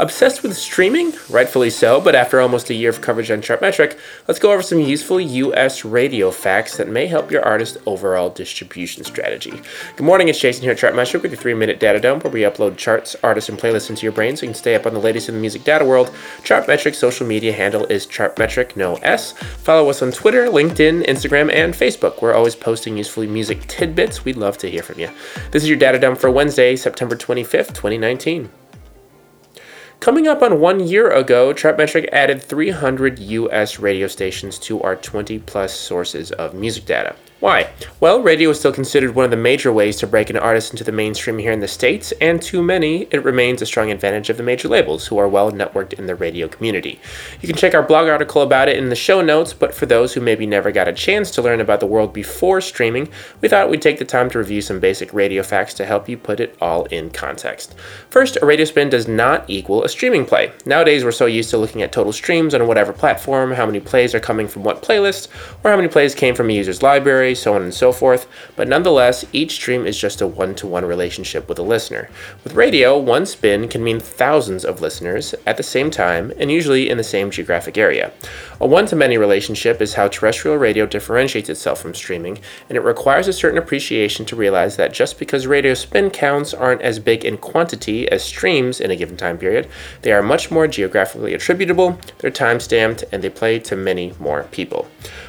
Obsessed with streaming? Rightfully so, but after almost a year of coverage on Chartmetric, let's go over some useful US radio facts that may help your artist's overall distribution strategy. Good morning, it's Jason here at Chartmetric with your 3 minute data dump where we upload charts, artists, and playlists into your brain so you can stay up on the latest in the music data world. Chartmetric's social media handle is Chartmetric, no S. Follow us on Twitter, LinkedIn, Instagram, and Facebook. We're always posting useful music tidbits. We'd love to hear from you. This is your data dump for Wednesday, September 25th, 2019. Coming up on one year ago, Chartmetric added 300 US radio stations to our 20 plus sources of music data. Why? Well, radio is still considered one of the major ways to break an artist into the mainstream here in the States, and to many, it remains a strong advantage of the major labels, who are well networked in the radio community. You can check our blog article about it in the show notes, but for those who maybe never got a chance to learn about the world before streaming, we thought we'd take the time to review some basic radio facts to help you put it all in context. First, a radio spin does not equal a streaming play. Nowadays, we're so used to looking at total streams on whatever platform, how many plays are coming from what playlist, or how many plays came from a user's library so on and so forth, but nonetheless, each stream is just a one to one relationship with a listener. With radio, one spin can mean thousands of listeners at the same time and usually in the same geographic area. A one to many relationship is how terrestrial radio differentiates itself from streaming, and it requires a certain appreciation to realize that just because radio spin counts aren't as big in quantity as streams in a given time period, they are much more geographically attributable, they're time stamped, and they play to many more people.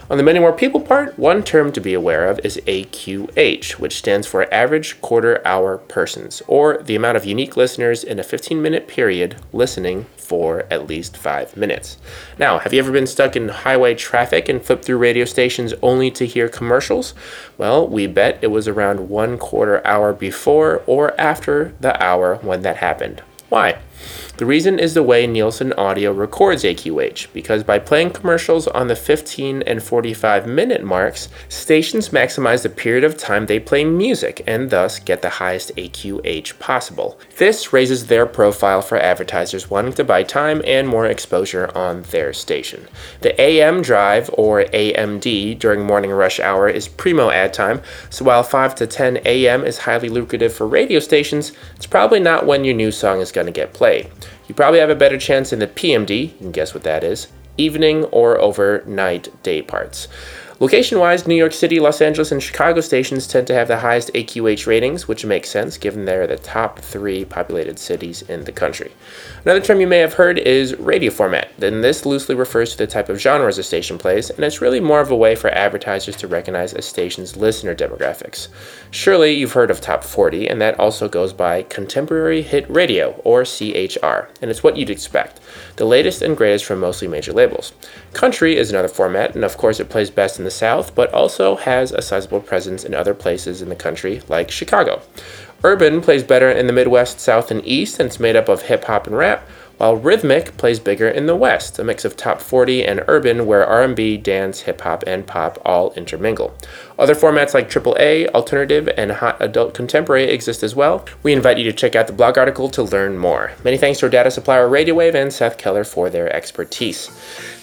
On the many more people part, one term to be aware of is AQH, which stands for Average Quarter Hour Persons, or the amount of unique listeners in a 15 minute period listening for at least five minutes. Now, have you ever been stuck in highway traffic and flipped through radio stations only to hear commercials? Well, we bet it was around one quarter hour before or after the hour when that happened. Why? The reason is the way Nielsen Audio records AQH, because by playing commercials on the 15 and 45 minute marks, stations maximize the period of time they play music and thus get the highest AQH possible. This raises their profile for advertisers wanting to buy time and more exposure on their station. The AM drive, or AMD, during morning rush hour is primo ad time, so while 5 to 10 AM is highly lucrative for radio stations, it's probably not when your new song is going to get played. You probably have a better chance in the PMD, you can guess what that is, evening or overnight day parts. Location wise, New York City, Los Angeles, and Chicago stations tend to have the highest AQH ratings, which makes sense given they're the top three populated cities in the country. Another term you may have heard is radio format. Then this loosely refers to the type of genres a station plays, and it's really more of a way for advertisers to recognize a station's listener demographics. Surely you've heard of Top 40, and that also goes by Contemporary Hit Radio, or CHR, and it's what you'd expect the latest and greatest from mostly major labels. Country is another format, and of course it plays best in the South, but also has a sizable presence in other places in the country, like Chicago. Urban plays better in the Midwest, South, and East, and it's made up of hip hop and rap, while rhythmic plays bigger in the West, a mix of top 40 and urban where R&B, dance, hip hop, and pop all intermingle. Other formats like AAA, alternative, and hot adult contemporary exist as well. We invite you to check out the blog article to learn more. Many thanks to our data supplier RadioWave and Seth Keller for their expertise.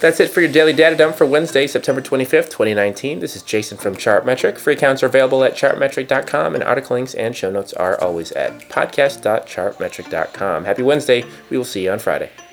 That's it for your daily data dump for Wednesday, September 25th, 2019. This is Jason from Chartmetric. Free accounts are available at chartmetric.com, and article links and show notes are always at podcast.chartmetric.com. Happy Wednesday. We will see you on Friday.